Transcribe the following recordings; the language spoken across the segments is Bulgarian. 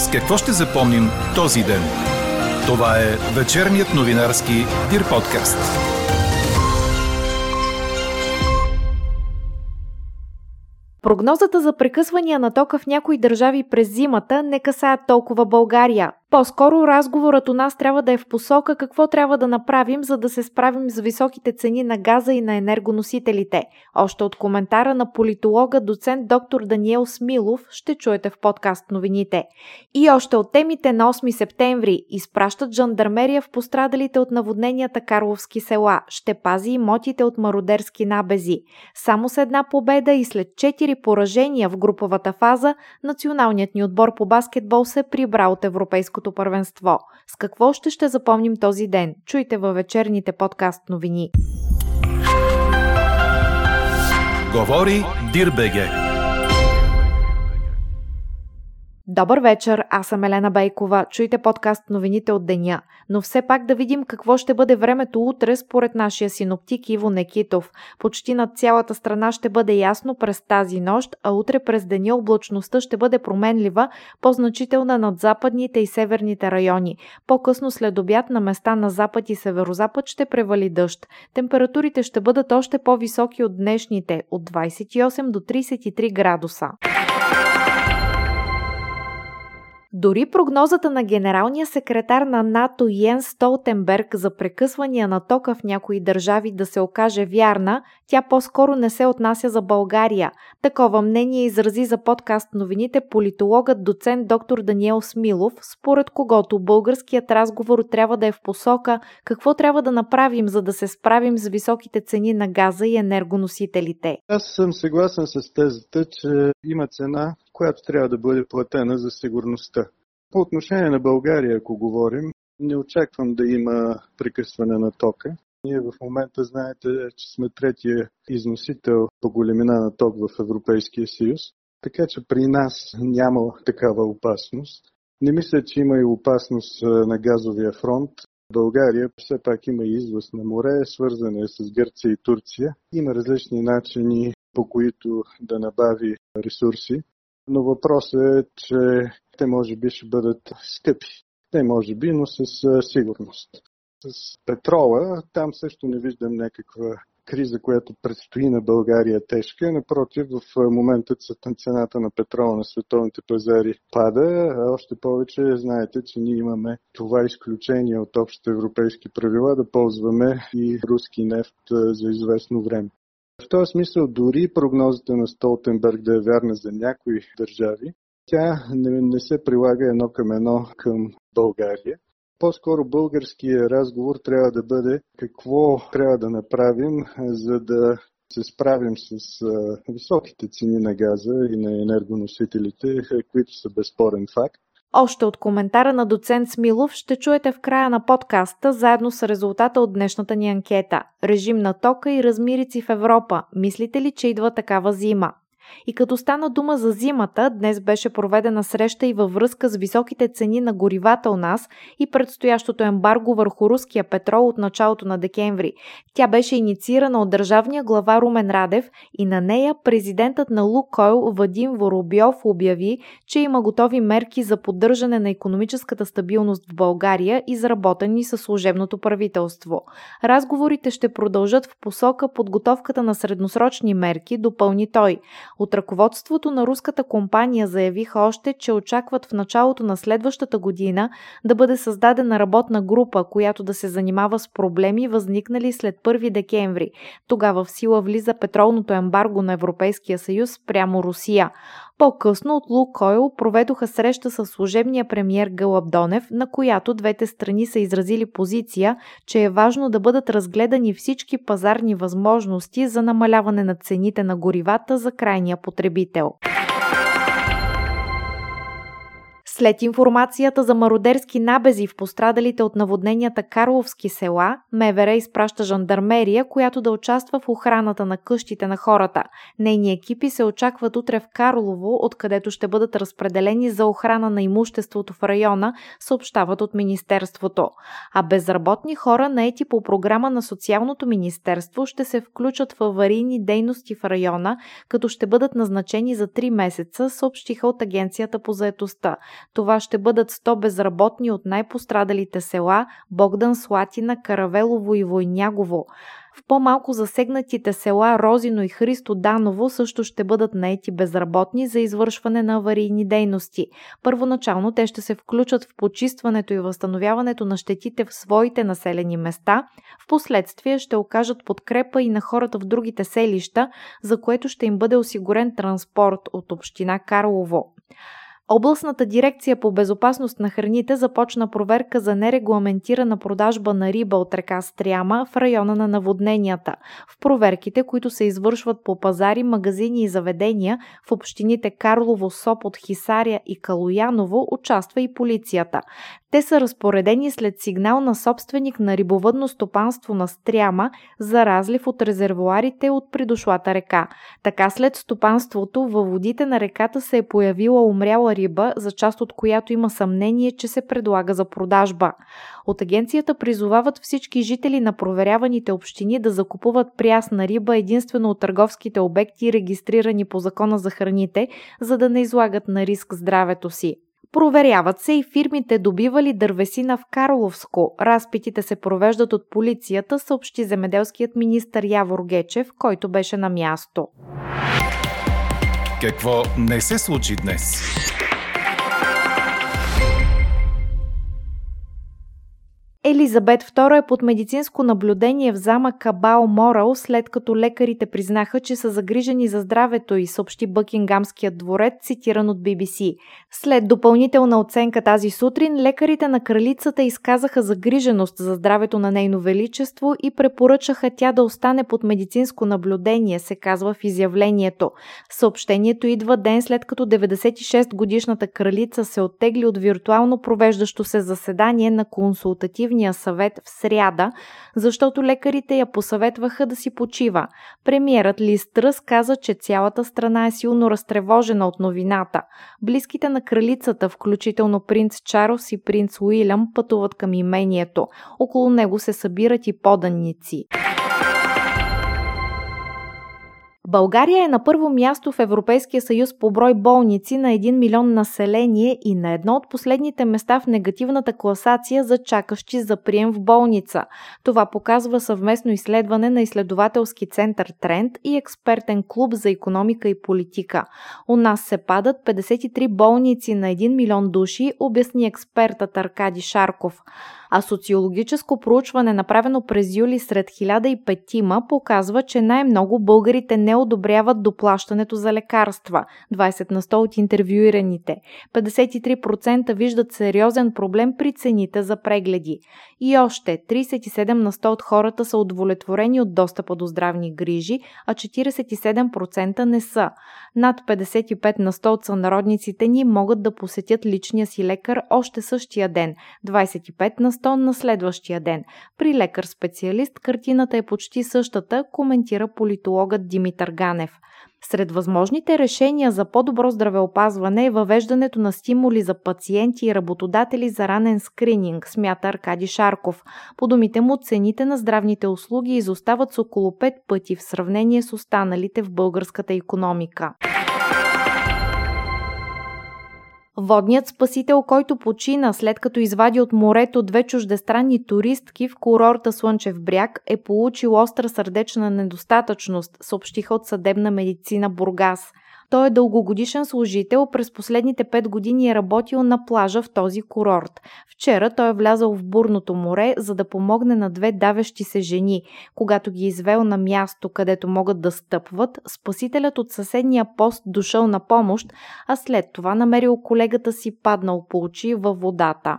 С какво ще запомним този ден? Това е вечерният новинарски Дир подкаст. Прогнозата за прекъсвания на тока в някои държави през зимата не касаят толкова България. По-скоро разговорът у нас трябва да е в посока какво трябва да направим, за да се справим с високите цени на газа и на енергоносителите. Още от коментара на политолога доцент доктор Даниел Смилов ще чуете в подкаст новините. И още от темите на 8 септември изпращат жандармерия в пострадалите от наводненията Карловски села, ще пази имотите от мародерски набези. Само с една победа и след 4 поражения в груповата фаза, националният ни отбор по баскетбол се прибра от Европейското първенство. С какво ще ще запомним този ден? Чуйте във вечерните подкаст новини. Говори Дирбеге. Добър вечер, аз съм Елена Бейкова. Чуйте подкаст новините от деня. Но все пак да видим какво ще бъде времето утре според нашия синоптик Иво Некитов. Почти над цялата страна ще бъде ясно през тази нощ, а утре през деня облачността ще бъде променлива, по-значителна над западните и северните райони. По-късно след обяд на места на запад и северозапад ще превали дъжд. Температурите ще бъдат още по-високи от днешните, от 28 до 33 градуса. Дори прогнозата на генералния секретар на НАТО Йен Столтенберг за прекъсвания на тока в някои държави да се окаже вярна, тя по-скоро не се отнася за България. Такова мнение изрази за подкаст новините политологът доцент доктор Даниел Смилов, според когото българският разговор трябва да е в посока какво трябва да направим, за да се справим с високите цени на газа и енергоносителите. Аз съм съгласен с тезата, че има цена, която трябва да бъде платена за сигурността. По отношение на България, ако говорим, не очаквам да има прекъсване на тока. Ние в момента знаете, че сме третия износител по големина на ток в Европейския съюз, така че при нас няма такава опасност. Не мисля, че има и опасност на газовия фронт. България все пак има извъз на море, свързан е с Гърция и Турция. Има различни начини, по които да набави ресурси но въпросът е, че те може би ще бъдат скъпи. Те може би, но с сигурност. С петрола там също не виждам някаква криза, която предстои на България тежка. Напротив, в момента цената на петрола на световните пазари пада. А още повече знаете, че ние имаме това изключение от общите европейски правила да ползваме и руски нефт за известно време. В този смисъл дори прогнозата на Столтенберг да е вярна за някои държави, тя не, не се прилага едно към едно към България. По-скоро българския разговор трябва да бъде какво трябва да направим, за да се справим с високите цени на газа и на енергоносителите, които са безспорен факт. Още от коментара на доцент Смилов ще чуете в края на подкаста, заедно с резултата от днешната ни анкета. Режим на тока и размирици в Европа. Мислите ли, че идва такава зима? И като стана дума за зимата, днес беше проведена среща и във връзка с високите цени на горивата у нас и предстоящото ембарго върху руския петрол от началото на декември. Тя беше инициирана от държавния глава Румен Радев и на нея президентът на Лукойл Вадим Воробьов обяви, че има готови мерки за поддържане на економическата стабилност в България, изработени със служебното правителство. Разговорите ще продължат в посока подготовката на средносрочни мерки, допълни той. От ръководството на руската компания заявиха още, че очакват в началото на следващата година да бъде създадена работна група, която да се занимава с проблеми, възникнали след 1 декември. Тогава в сила влиза петролното ембарго на Европейския съюз прямо Русия. По-късно от Лукойл проведоха среща с служебния премьер Гълъб Донев, на която двете страни са изразили позиция, че е важно да бъдат разгледани всички пазарни възможности за намаляване на цените на горивата за крайния потребител. След информацията за мародерски набези в пострадалите от наводненията Карловски села, МВР изпраща жандармерия, която да участва в охраната на къщите на хората. Нейни екипи се очакват утре в Карлово, откъдето ще бъдат разпределени за охрана на имуществото в района, съобщават от Министерството. А безработни хора, наети по програма на Социалното министерство, ще се включат в аварийни дейности в района, като ще бъдат назначени за 3 месеца, съобщиха от Агенцията по заетостта. Това ще бъдат 100 безработни от най-пострадалите села Богдан, Слатина, Каравелово и Войнягово. В по-малко засегнатите села Розино и Христо Даново също ще бъдат наети безработни за извършване на аварийни дейности. Първоначално те ще се включат в почистването и възстановяването на щетите в своите населени места, в последствие ще окажат подкрепа и на хората в другите селища, за което ще им бъде осигурен транспорт от община Карлово. Областната дирекция по безопасност на храните започна проверка за нерегламентирана продажба на риба от река Стряма в района на наводненията. В проверките, които се извършват по пазари, магазини и заведения в общините Карлово, Сопот, Хисаря и Калояново участва и полицията. Те са разпоредени след сигнал на собственик на рибовъдно стопанство на Стряма за разлив от резервуарите от придошлата река. Така след стопанството във водите на реката се е появила умряла риба, за част от която има съмнение, че се предлага за продажба. От агенцията призовават всички жители на проверяваните общини да закупуват прясна риба единствено от търговските обекти, регистрирани по Закона за храните, за да не излагат на риск здравето си. Проверяват се и фирмите добивали дървесина в Карловско. Разпитите се провеждат от полицията, съобщи земеделският министр Явор Гечев, който беше на място. Какво не се случи днес? Елизабет II е под медицинско наблюдение в замъка Бао Морал, след като лекарите признаха, че са загрижени за здравето и съобщи Бъкингамският дворец, цитиран от BBC. След допълнителна оценка тази сутрин, лекарите на кралицата изказаха загриженост за здравето на нейно величество и препоръчаха тя да остане под медицинско наблюдение, се казва в изявлението. Съобщението идва ден след като 96 годишната кралица се оттегли от виртуално провеждащо се заседание на консултатив Консултативния съвет в сряда, защото лекарите я посъветваха да си почива. Премиерът Лиз Тръс каза, че цялата страна е силно разтревожена от новината. Близките на кралицата, включително принц Чарлз и принц Уилям, пътуват към имението. Около него се събират и поданници. България е на първо място в Европейския съюз по брой болници на 1 милион население и на едно от последните места в негативната класация за чакащи за прием в болница. Това показва съвместно изследване на изследователски център Тренд и експертен клуб за економика и политика. У нас се падат 53 болници на 1 милион души, обясни експертът Аркади Шарков а социологическо проучване, направено през юли сред 1005 показва, че най-много българите не одобряват доплащането за лекарства. 20 на 100 от интервюираните. 53% виждат сериозен проблем при цените за прегледи. И още 37 на 100 от хората са удовлетворени от достъпа до здравни грижи, а 47% не са. Над 55 на 100 от сънародниците ни могат да посетят личния си лекар още същия ден. 25 на 100 на следващия ден. При лекар-специалист картината е почти същата, коментира политологът Димитър Ганев. Сред възможните решения за по-добро здравеопазване е въвеждането на стимули за пациенти и работодатели за ранен скрининг, смята Аркади Шарков. По думите му, цените на здравните услуги изостават с около 5 пъти в сравнение с останалите в българската економика. Водният спасител, който почина след като извади от морето две чуждестранни туристки в курорта Слънчев бряг, е получил остра сърдечна недостатъчност, съобщиха от съдебна медицина Бургас. Той е дългогодишен служител, през последните 5 години е работил на плажа в този курорт. Вчера той е влязал в бурното море, за да помогне на две давещи се жени. Когато ги извел на място, където могат да стъпват, спасителят от съседния пост дошъл на помощ, а след това намерил колегата си паднал по очи във водата.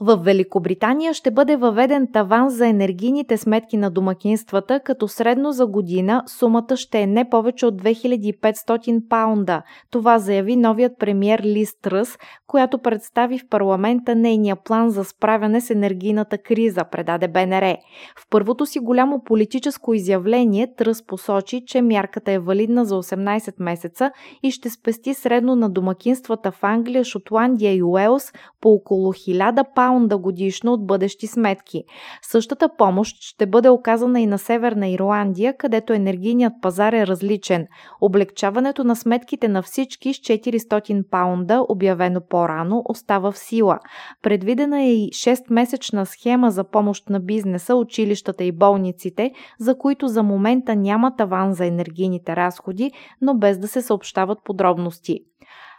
В Великобритания ще бъде въведен таван за енергийните сметки на домакинствата, като средно за година сумата ще е не повече от 2500 паунда. Това заяви новият премьер Лиз Тръс, която представи в парламента нейния план за справяне с енергийната криза, предаде БНР. В първото си голямо политическо изявление Тръс посочи, че мярката е валидна за 18 месеца и ще спести средно на домакинствата в Англия, Шотландия и Уелс по около 1000 паунда паунда годишно от бъдещи сметки. Същата помощ ще бъде оказана и на Северна Ирландия, където енергийният пазар е различен. Облегчаването на сметките на всички с 400 паунда, обявено по-рано, остава в сила. Предвидена е и 6-месечна схема за помощ на бизнеса, училищата и болниците, за които за момента няма таван за енергийните разходи, но без да се съобщават подробности.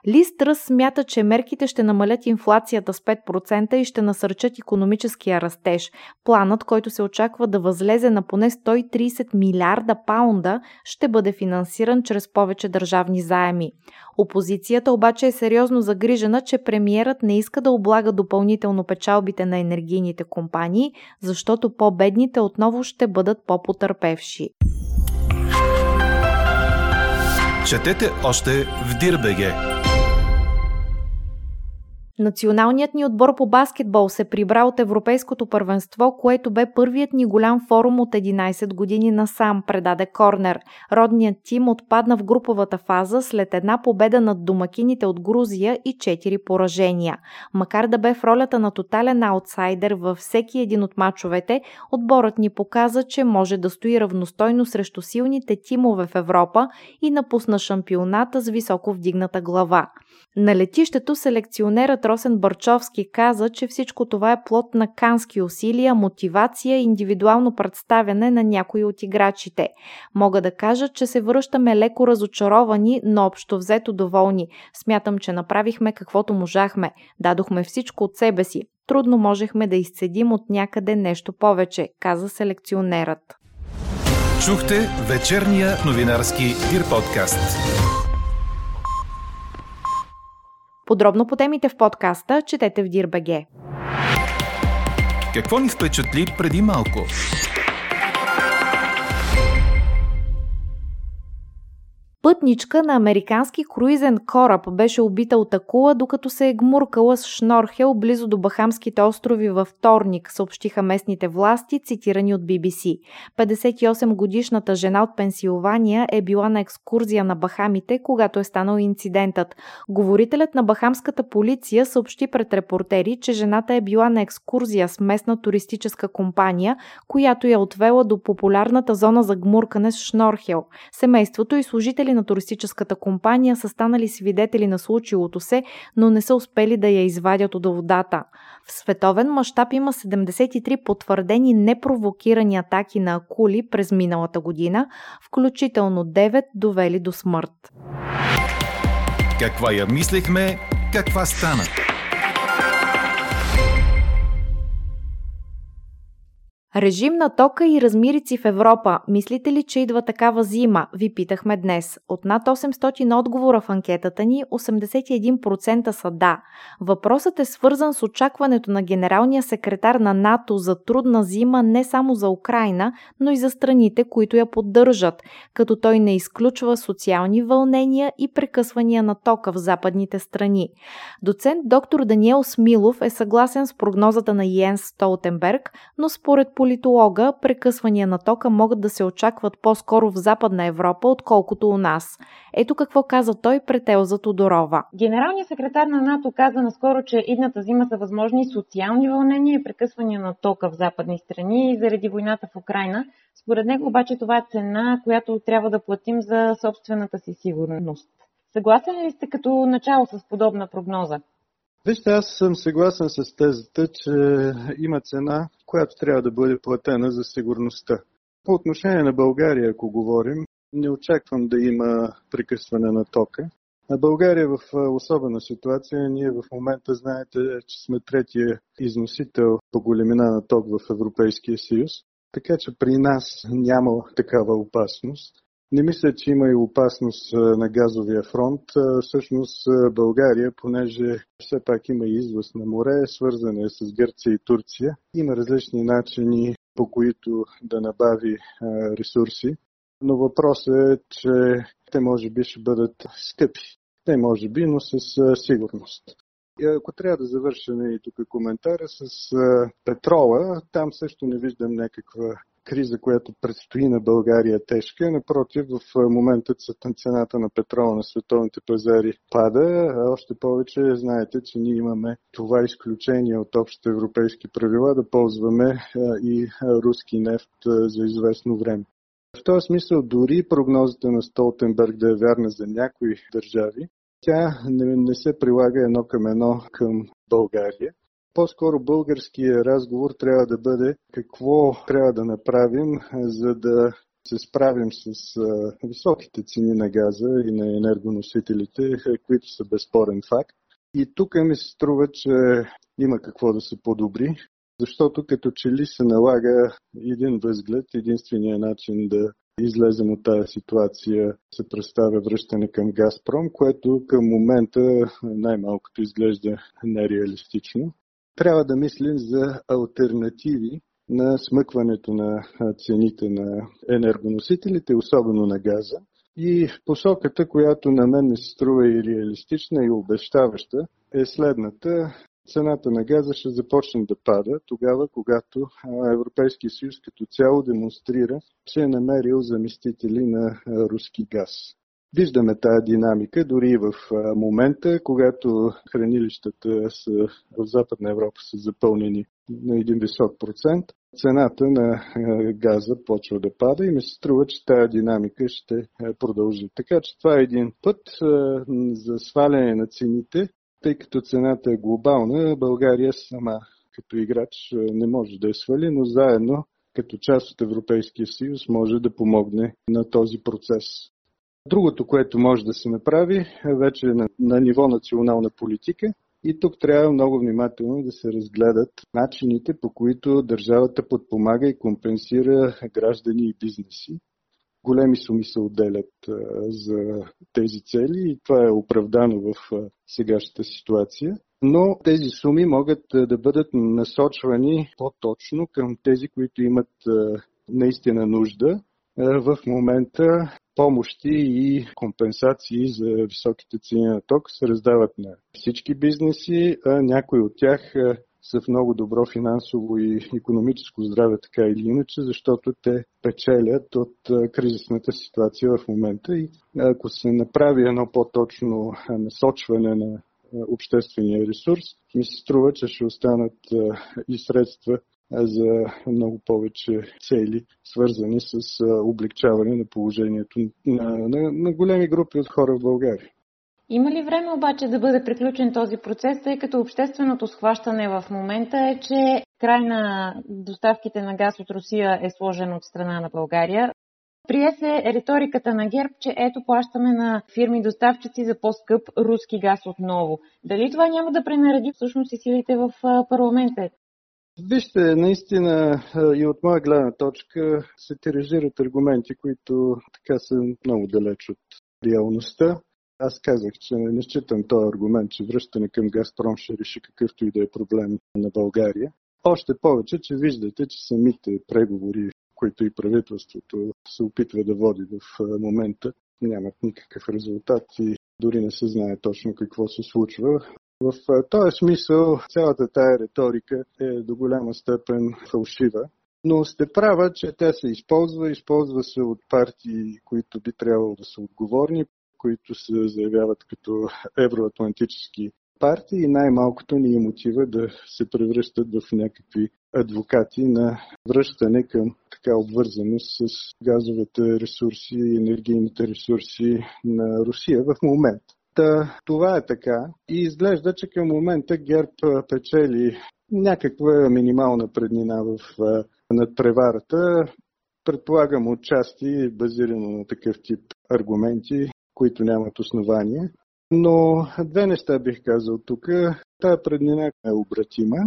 Лист Ръс смята, че мерките ще намалят инфлацията с 5% и ще насърчат економическия растеж. Планът, който се очаква да възлезе на поне 130 милиарда паунда, ще бъде финансиран чрез повече държавни заеми. Опозицията обаче е сериозно загрижена, че премиерът не иска да облага допълнително печалбите на енергийните компании, защото по-бедните отново ще бъдат по-потърпевши. Четете още в Дирбеге! Националният ни отбор по баскетбол се прибра от Европейското първенство, което бе първият ни голям форум от 11 години насам, предаде Корнер. Родният тим отпадна в груповата фаза след една победа над домакините от Грузия и 4 поражения. Макар да бе в ролята на тотален аутсайдер във всеки един от мачовете, отборът ни показа, че може да стои равностойно срещу силните тимове в Европа и напусна шампионата с високо вдигната глава. На летището селекционерът Росен Барчовски каза, че всичко това е плод на кански усилия, мотивация и индивидуално представяне на някои от играчите. Мога да кажа, че се връщаме леко разочаровани, но общо взето доволни. Смятам, че направихме каквото можахме. Дадохме всичко от себе си. Трудно можехме да изцедим от някъде нещо повече, каза селекционерът. Чухте вечерния новинарски Дир подкаст. Подробно по темите в подкаста четете в Дирбеге. Какво ни впечатли преди малко? Пътничка на американски круизен кораб беше убита от акула, докато се е гмуркала с шнорхел близо до Бахамските острови във вторник, съобщиха местните власти, цитирани от BBC. 58-годишната жена от Пенсилвания е била на екскурзия на Бахамите, когато е станал инцидентът. Говорителят на бахамската полиция съобщи пред репортери, че жената е била на екскурзия с местна туристическа компания, която я отвела до популярната зона за гмуркане с шнорхел. Семейството и служители на туристическата компания са станали свидетели на случилото се, но не са успели да я извадят от водата. В световен мащаб има 73 потвърдени непровокирани атаки на акули през миналата година, включително 9 довели до смърт. Каква я мислехме, каква стана? Режим на тока и размирици в Европа. Мислите ли, че идва такава зима? Ви питахме днес. От над 800 отговора в анкетата ни, 81% са да. Въпросът е свързан с очакването на генералния секретар на НАТО за трудна зима не само за Украина, но и за страните, които я поддържат, като той не изключва социални вълнения и прекъсвания на тока в западните страни. Доцент доктор Даниел Смилов е съгласен с прогнозата на Йенс Столтенберг, но според политолога, прекъсвания на тока могат да се очакват по-скоро в Западна Европа, отколкото у нас. Ето какво каза той пред Елза Тодорова. Генералният секретар на НАТО каза наскоро, че идната зима са възможни социални вълнения и прекъсвания на тока в западни страни заради войната в Украина. Според него обаче това е цена, която трябва да платим за собствената си сигурност. Съгласен ли сте като начало с подобна прогноза? Вижте, аз съм съгласен с тезата, че има цена, която трябва да бъде платена за сигурността. По отношение на България, ако говорим, не очаквам да има прекъсване на тока. На България е в особена ситуация. Ние в момента знаете, че сме третия износител по големина на ток в Европейския съюз. Така че при нас няма такава опасност. Не мисля, че има и опасност на газовия фронт. Всъщност България, понеже все пак има и извоз на море, свързане с Гърция и Турция, има различни начини по които да набави ресурси. Но въпросът е, че те може би ще бъдат скъпи. Те може би, но с сигурност. И ако трябва да завършим и тук коментара с петрола, там също не виждам някаква криза, която предстои на България е тежка. Напротив, в момента цената на петрола на световните пазари пада. Още повече знаете, че ние имаме това изключение от общите европейски правила да ползваме и руски нефт за известно време. В този смисъл дори прогнозата на Столтенберг да е вярна за някои държави, тя не, не се прилага едно към едно към България. По-скоро българския разговор трябва да бъде какво трябва да направим, за да се справим с високите цени на газа и на енергоносителите, които са безспорен факт. И тук ми се струва, че има какво да се подобри, защото като че ли се налага един възглед, единствения начин да излезем от тази ситуация се представя връщане към Газпром, което към момента най-малкото изглежда нереалистично. Трябва да мислим за альтернативи на смъкването на цените на енергоносителите, особено на газа. И посоката, която на мен не се струва и реалистична и обещаваща, е следната цената на газа ще започне да пада тогава, когато Европейския съюз като цяло демонстрира, че е намерил заместители на руски газ. Виждаме тази динамика дори и в момента, когато хранилищата са, в Западна Европа са запълнени на един висок процент, цената на газа почва да пада и ми се струва, че тази динамика ще продължи. Така че това е един път за сваляне на цените, тъй като цената е глобална, България сама като играч не може да я свали, но заедно като част от Европейския съюз може да помогне на този процес. Другото, което може да се направи, е вече на, на ниво национална политика. И тук трябва много внимателно да се разгледат начините, по които държавата подпомага и компенсира граждани и бизнеси големи суми се отделят за тези цели и това е оправдано в сегашната ситуация. Но тези суми могат да бъдат насочвани по-точно към тези, които имат наистина нужда. В момента помощи и компенсации за високите цени на ток се раздават на всички бизнеси, а някои от тях са в много добро финансово и економическо здраве, така или иначе, защото те печелят от кризисната ситуация в момента. И ако се направи едно по-точно насочване на обществения ресурс, ми се струва, че ще останат и средства за много повече цели, свързани с облегчаване на положението на, на, на големи групи от хора в България. Има ли време обаче да бъде приключен този процес, тъй като общественото схващане в момента е, че край на доставките на газ от Русия е сложен от страна на България? Прие се риториката на ГЕРБ, че ето плащаме на фирми доставчици за по-скъп руски газ отново. Дали това няма да пренареди всъщност и силите в парламента? Вижте, наистина и от моя гледна точка се тиражират аргументи, които така са много далеч от реалността. Аз казах, че не считам този аргумент, че връщане към Газпром ще реши какъвто и да е проблем на България. Още повече, че виждате, че самите преговори, които и правителството се опитва да води в момента, нямат никакъв резултат и дори не се знае точно какво се случва. В този смисъл цялата тая риторика е до голяма степен фалшива. Но сте права, че тя се използва, използва се от партии, които би трябвало да са отговорни, които се заявяват като евроатлантически партии и най-малкото ни е мотива да се превръщат в някакви адвокати на връщане към така обвързаност с газовите ресурси и енергийните ресурси на Русия в момента. Та, това е така и изглежда, че към момента ГЕРБ печели някаква минимална преднина в надпреварата. Предполагам отчасти базирано на такъв тип аргументи, които нямат основание. Но две неща бих казал тук. Тая преднина е обратима,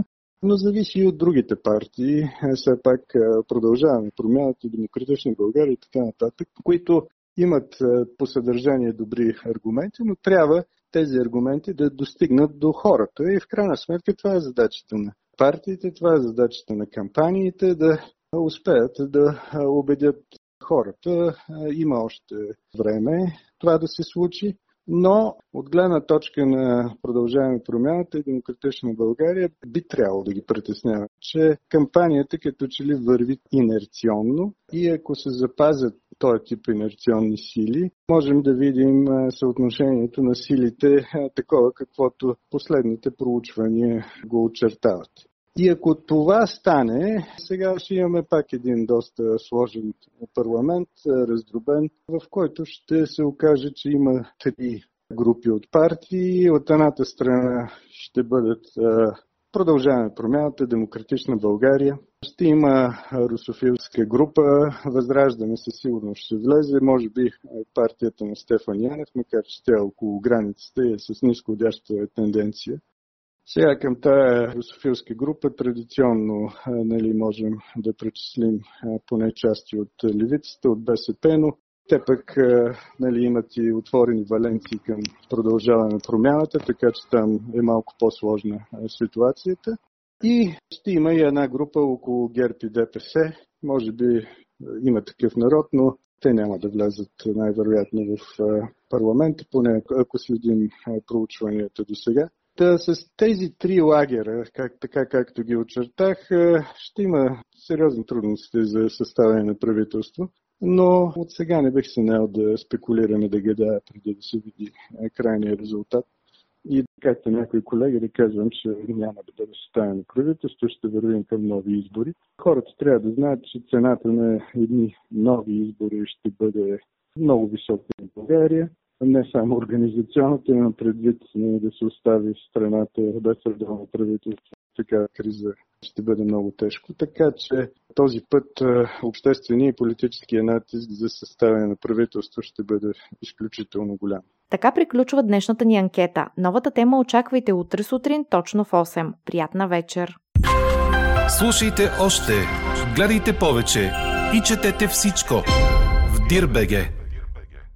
но зависи и от другите партии. Все пак продължаваме промяната, демократична България и така нататък, които имат по съдържание добри аргументи, но трябва тези аргументи да достигнат до хората. И в крайна сметка това е задачата на партиите, това е задачата на кампаниите да успеят да убедят хората. Има още време това да се случи. Но от гледна точка на продължаване промяната и демократична България би трябвало да ги притеснява, че кампанията като че ли върви инерционно и ако се запазят този тип инерционни сили, можем да видим съотношението на силите такова, каквото последните проучвания го очертават. И ако това стане, сега ще имаме пак един доста сложен парламент, раздробен, в който ще се окаже, че има три групи от партии. От едната страна ще бъдат Продължаваме промяната, Демократична България. Ще има русофилска група, Възраждане със сигурност ще влезе, може би партията на Стефан Янев, макар че тя е около границата и е с нисходяща тенденция. Сега към тая русофилска група традиционно нали, можем да причислим поне части от левицата, от БСП, но те пък нали, имат и отворени валенции към продължаване на промяната, така че там е малко по-сложна ситуацията. И ще има и една група около ГЕРБ и ДПС. Може би има такъв народ, но те няма да влязат най-вероятно в парламента, поне ако следим проучванията до сега. Та с тези три лагера, как, така както ги очертах, ще има сериозни трудности за съставяне на правителство. Но от сега не бих се наел да спекулираме, да гадая преди да се види крайния резултат. И както някои колеги да казвам, че няма да бъде съставено правителство, ще вървим към нови избори. Хората трябва да знаят, че цената на едни нови избори ще бъде много висока в България не само организационната, имам предвид да се остави страната без редовно правителство. Така криза ще бъде много тежко. Така че този път обществения и политическия натиск за съставяне на правителство ще бъде изключително голям. Така приключва днешната ни анкета. Новата тема очаквайте утре сутрин точно в 8. Приятна вечер! Слушайте още, гледайте повече и четете всичко в Дирбеге.